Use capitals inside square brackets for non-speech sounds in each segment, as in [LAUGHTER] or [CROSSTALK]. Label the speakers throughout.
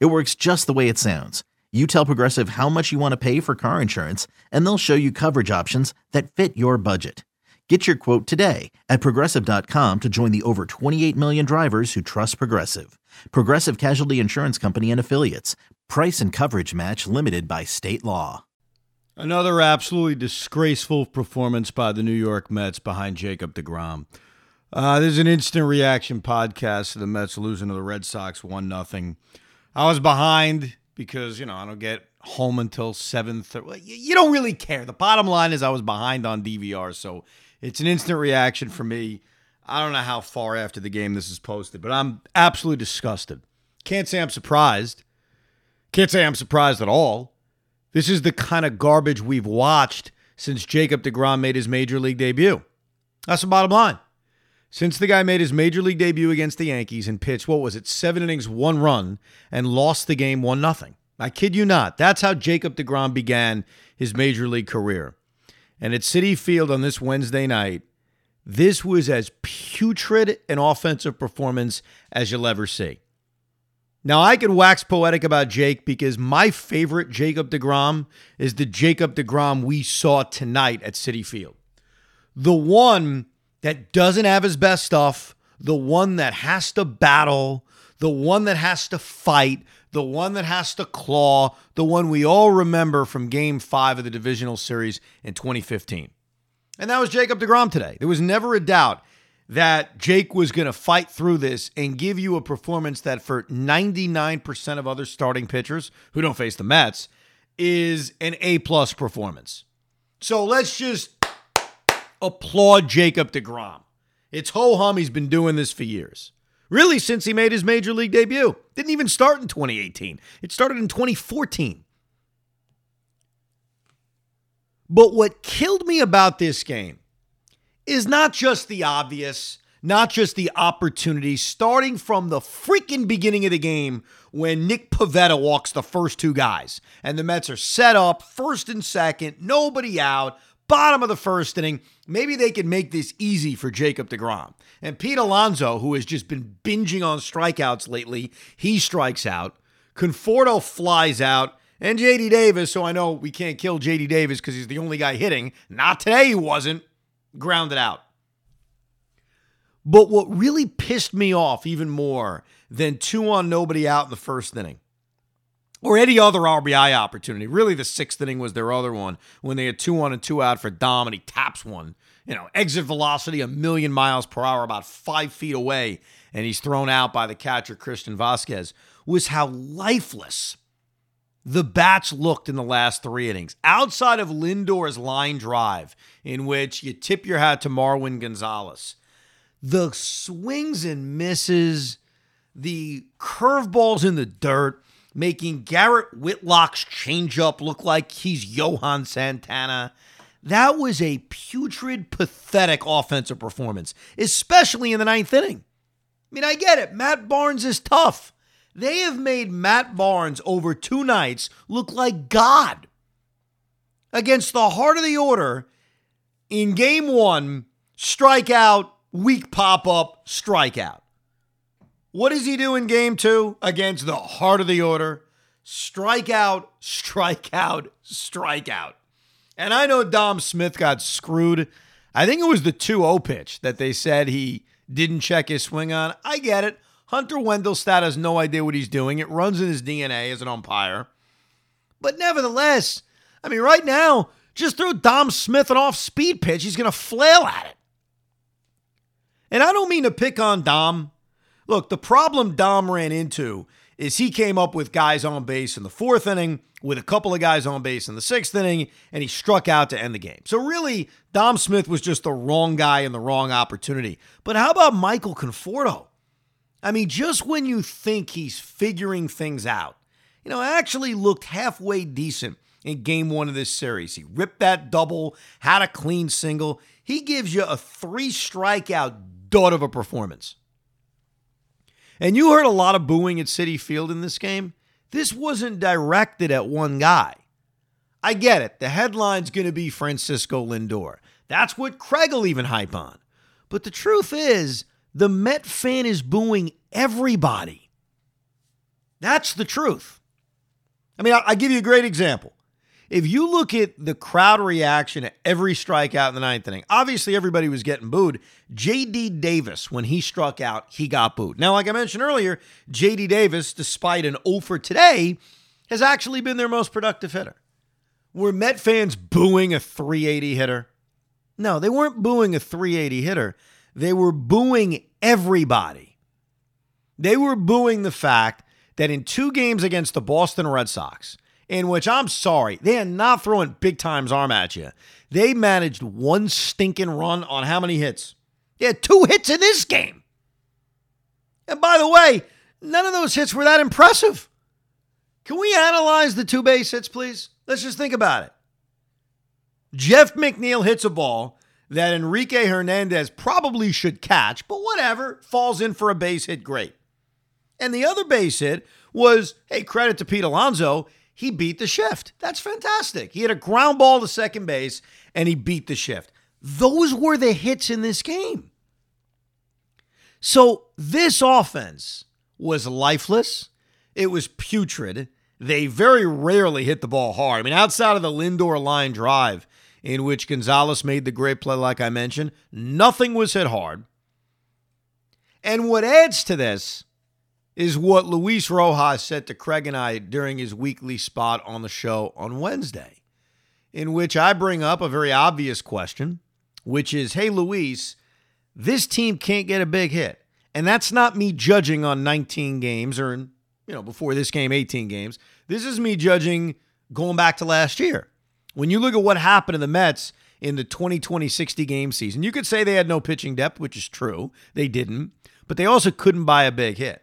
Speaker 1: It works just the way it sounds. You tell Progressive how much you want to pay for car insurance, and they'll show you coverage options that fit your budget. Get your quote today at progressive.com to join the over 28 million drivers who trust Progressive. Progressive Casualty Insurance Company and Affiliates. Price and coverage match limited by state law.
Speaker 2: Another absolutely disgraceful performance by the New York Mets behind Jacob DeGrom. Uh, there's an instant reaction podcast to the Mets losing to the Red Sox 1 0. I was behind because, you know, I don't get home until 7.30. You don't really care. The bottom line is I was behind on DVR, so it's an instant reaction for me. I don't know how far after the game this is posted, but I'm absolutely disgusted. Can't say I'm surprised. Can't say I'm surprised at all. This is the kind of garbage we've watched since Jacob DeGrom made his major league debut. That's the bottom line. Since the guy made his major league debut against the Yankees and pitched, what was it, seven innings, one run, and lost the game 1 nothing. I kid you not. That's how Jacob DeGrom began his major league career. And at Citi Field on this Wednesday night, this was as putrid an offensive performance as you'll ever see. Now, I could wax poetic about Jake because my favorite Jacob DeGrom is the Jacob DeGrom we saw tonight at Citi Field. The one that doesn't have his best stuff, the one that has to battle, the one that has to fight, the one that has to claw, the one we all remember from game five of the divisional series in 2015. And that was Jacob DeGrom today. There was never a doubt that Jake was going to fight through this and give you a performance that, for 99% of other starting pitchers who don't face the Mets, is an A plus performance. So let's just applaud Jacob DeGrom. It's ho hum. He's been doing this for years. Really, since he made his major league debut. Didn't even start in 2018, it started in 2014. But what killed me about this game is not just the obvious, not just the opportunity, starting from the freaking beginning of the game when Nick Pivetta walks the first two guys and the Mets are set up first and second, nobody out bottom of the first inning. Maybe they can make this easy for Jacob DeGrom. And Pete Alonso, who has just been binging on strikeouts lately, he strikes out. Conforto flies out. And JD Davis, so I know we can't kill JD Davis because he's the only guy hitting. Not today, he wasn't. Grounded out. But what really pissed me off even more than two on nobody out in the first inning or any other RBI opportunity. Really, the sixth inning was their other one when they had two on and two out for Dom and he taps one. You know, exit velocity a million miles per hour, about five feet away, and he's thrown out by the catcher, Christian Vasquez, was how lifeless the bats looked in the last three innings. Outside of Lindor's line drive, in which you tip your hat to Marwin Gonzalez, the swings and misses, the curveballs in the dirt, making Garrett Whitlock's changeup look like he's Johan Santana. That was a putrid, pathetic offensive performance, especially in the ninth inning. I mean, I get it. Matt Barnes is tough. They have made Matt Barnes over two nights look like God. Against the heart of the order, in game one, strikeout, weak pop up, strikeout. What does he do in game two against the heart of the order? Strikeout, strikeout, strikeout. And I know Dom Smith got screwed. I think it was the 2 0 pitch that they said he didn't check his swing on. I get it. Hunter Wendelstedt has no idea what he's doing. It runs in his DNA as an umpire. But nevertheless, I mean, right now, just throw Dom Smith an off speed pitch. He's going to flail at it. And I don't mean to pick on Dom. Look, the problem Dom ran into is he came up with guys on base in the fourth inning, with a couple of guys on base in the sixth inning, and he struck out to end the game. So really, Dom Smith was just the wrong guy in the wrong opportunity. But how about Michael Conforto? I mean, just when you think he's figuring things out, you know, actually looked halfway decent in game one of this series. He ripped that double, had a clean single. He gives you a three strikeout dud of a performance. And you heard a lot of booing at Citi Field in this game. This wasn't directed at one guy. I get it. The headline's going to be Francisco Lindor. That's what Craig will even hype on. But the truth is, the Met fan is booing everybody. That's the truth. I mean, I'll, give you a great example. If you look at the crowd reaction at every strikeout in the ninth inning, obviously everybody was getting booed. JD Davis, when he struck out, he got booed. Now, like I mentioned earlier, JD Davis, despite an 0 for today, has actually been their most productive hitter. Were Met fans booing a 380 hitter? No, they weren't booing a 380 hitter. They were booing everybody. They were booing the fact that in two games against the Boston Red Sox, in which I'm sorry, they are not throwing big times arm at you. They managed one stinking run on how many hits? They had two hits in this game. And by the way, none of those hits were that impressive. Can we analyze the two base hits, please? Let's just think about it. Jeff McNeil hits a ball that Enrique Hernandez probably should catch, but whatever, falls in for a base hit, great. And the other base hit was, hey, credit to Pete Alonso, he beat the shift. That's fantastic. He had a ground ball to second base and he beat the shift. Those were the hits in this game. So this offense was lifeless. It was putrid. They very rarely hit the ball hard. I mean, outside of the Lindor line drive, in which Gonzalez made the great play, like I mentioned. Nothing was hit hard. And what adds to this is what Luis Rojas said to Craig and I during his weekly spot on the show on Wednesday, in which I bring up a very obvious question, which is Hey, Luis, this team can't get a big hit. And that's not me judging on 19 games or, you know, before this game, 18 games. This is me judging going back to last year. When you look at what happened to the Mets in the 2020 60 game season, you could say they had no pitching depth, which is true. They didn't, but they also couldn't buy a big hit.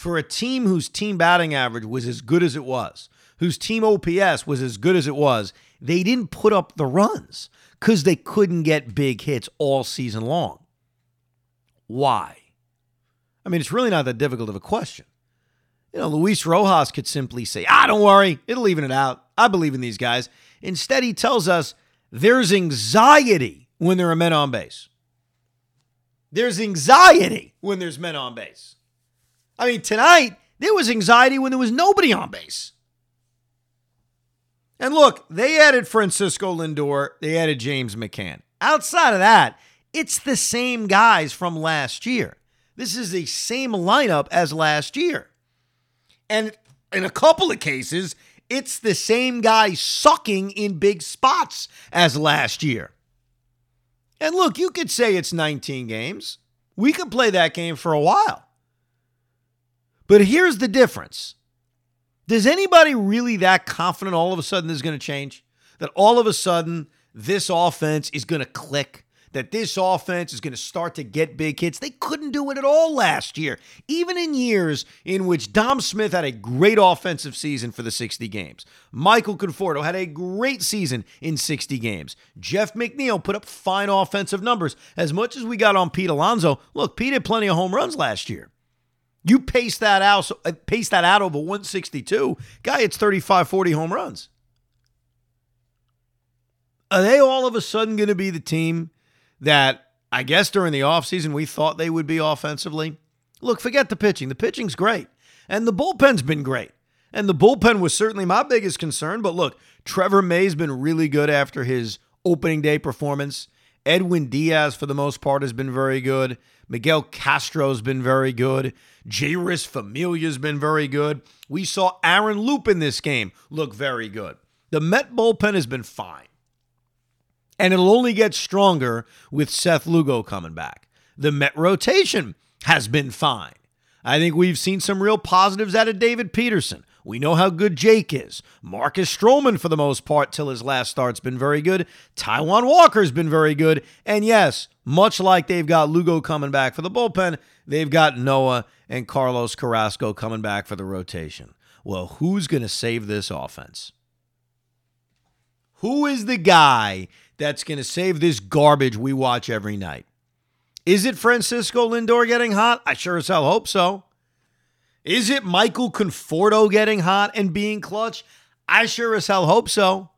Speaker 2: For a team whose team batting average was as good as it was, whose team OPS was as good as it was, they didn't put up the runs because they couldn't get big hits all season long. Why? I mean, it's really not that difficult of a question. You know, Luis Rojas could simply say, ah, don't worry, it'll even it out. I believe in these guys. Instead, he tells us there's anxiety when there are men on base. There's anxiety when there's men on base. I mean, tonight, there was anxiety when there was nobody on base. And look, they added Francisco Lindor, they added James McCann. Outside of that, it's the same guys from last year. This is the same lineup as last year. And in a couple of cases, it's the same guy sucking in big spots as last year. And look, you could say it's 19 games. We could play that game for a while. But here's the difference. Does anybody really that confident all of a sudden this is going to change? That all of a sudden this offense is going to click? that this offense is going to start to get big hits. They couldn't do it at all last year, even in years in which Dom Smith had a great offensive season for the 60 games. Michael Conforto had a great season in 60 games. Jeff McNeil put up fine offensive numbers. As much as we got on Pete Alonso, look, Pete had plenty of home runs last year. You pace that out, uh, pace that out over 162. Guy, it's 35, 40 home runs. Are they all of a sudden going to be the team that I guess during the offseason we thought they would be offensively. Look, forget the pitching. The pitching's great. And the bullpen's been great. And the bullpen was certainly my biggest concern. But look, Trevor May's been really good after his opening day performance. Edwin Diaz, for the most part, has been very good. Miguel Castro's been very good. Jeurys Familia's been very good. We saw Aaron Loup in this game look very good. The Met bullpen has been fine. And it'll only get stronger with Seth Lugo coming back. The Met rotation has been fine. I think we've seen some real positives out of David Peterson. We know how good Jake is. Marcus Stroman, for the most part, till his last start's been very good. Taijuan Walker's been very good. And yes, much like they've got Lugo coming back for the bullpen, they've got Noah and Carlos Carrasco coming back for the rotation. Well, who's going to save this offense? Who is the guy that's going to save this garbage we watch every night? Is it Francisco Lindor getting hot? I sure as hell hope so. Is it Michael Conforto getting hot and being clutch? I sure as hell hope so.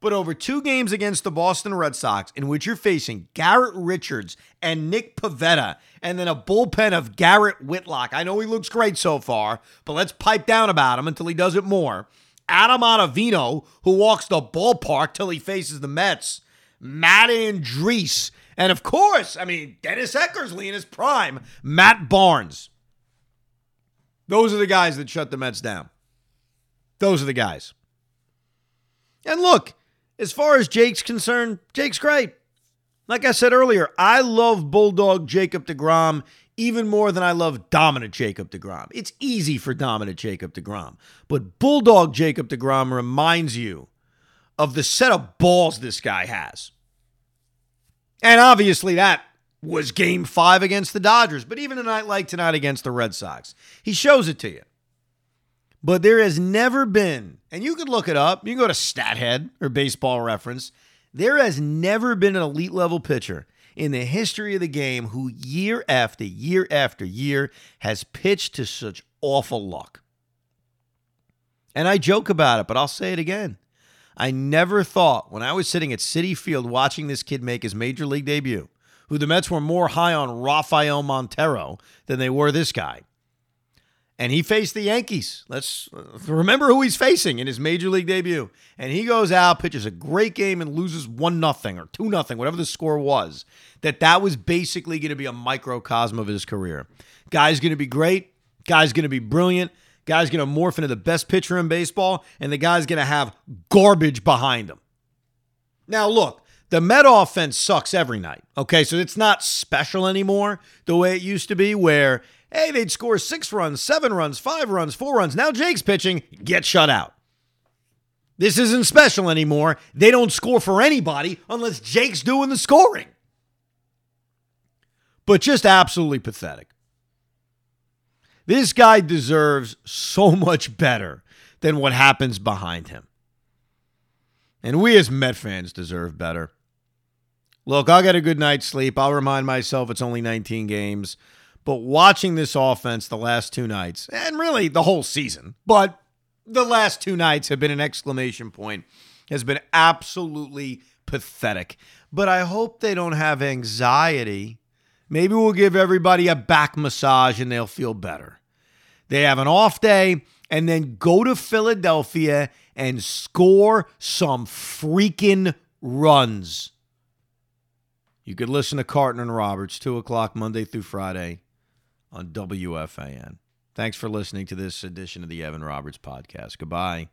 Speaker 2: But over two games against the Boston Red Sox, in which you're facing Garrett Richards and Nick Pivetta, and then a bullpen of Garrett Whitlock. I know he looks great so far, but let's pipe down about him until he does it more. Adam Ottavino, who walks the ballpark till he faces the Mets. Matt Andriese. And of course, I mean, Dennis Eckersley in his prime. Matt Barnes. Those are the guys that shut the Mets down. Those are the guys. And look, as far as Jake's concerned, Jake's great. Like I said earlier, I love Bulldog Jacob DeGrom even more than I love dominant Jacob DeGrom. It's easy for dominant Jacob DeGrom, but Bulldog Jacob DeGrom reminds you of the set of balls this guy has. And obviously, that was game five against the Dodgers, but even a night like tonight against the Red Sox, he shows it to you. But there has never been, and you can look it up, you can go to StatHead or baseball reference. There has never been an elite level pitcher in the history of the game who year after year after year has pitched to such awful luck. And I joke about it, but I'll say it again. I never thought when I was sitting at Citi Field watching this kid make his major league debut, who the Mets were more high on Rafael Montero than they were this guy and he faced the Yankees. Let's remember who he's facing in his major league debut. And he goes out, pitches a great game, and loses one nothing or two nothing, whatever the score was. That that was basically going to be a microcosm of his career. Guy's going to be great. Guy's going to be brilliant. Guy's going to morph into the best pitcher in baseball, and the guy's going to have garbage behind him. Now, look, the Met offense sucks every night. Okay, so it's not special anymore the way it used to be, where Hey, they'd score six runs, seven runs, five runs, four runs. Now Jake's pitching, get shut out. This isn't special anymore. They don't score for anybody unless Jake's doing the scoring. But just absolutely pathetic. This guy deserves so [LAUGHS] much better than what happens behind him. And we as Met fans deserve better. Look, I'll get a good night's sleep. I'll remind myself it's only 19 games. But watching this offense the last two nights, and really the whole season, but the last two nights have been an exclamation point, has been absolutely pathetic. But I hope they don't have anxiety. Maybe we'll give everybody a back massage and they'll feel better. They have an off day and then go to Philadelphia and score some freaking runs. You could listen to Carton and Roberts, 2 o'clock Monday through Friday on WFAN. Thanks for listening to this edition of the Evan Roberts podcast. Goodbye.